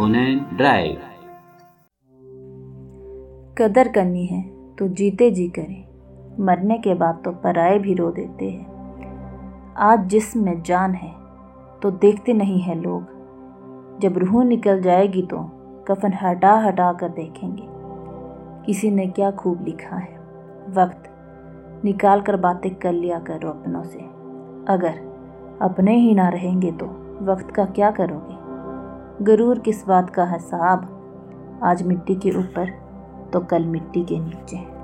ओनैन drive कदर करनी है तो जीते जी करें। मरने के बाद तो पराए भी रो देते हैं। आज जिसम में जान है तो देखते नहीं है लोग। जब रूह निकल जाएगी तो कफन हटा हटा कर देखेंगे। किसी ने क्या खूब लिखा है। वक्त, निकाल कर बातें कर लिया करो अपनों से। अगर अपने ही ना रहेंगे तो वक्त का क्या करोगे? गरूर किस बात का हिसाब? आज मिट्टी के ऊपर तो कल मिट्टी के नीचे।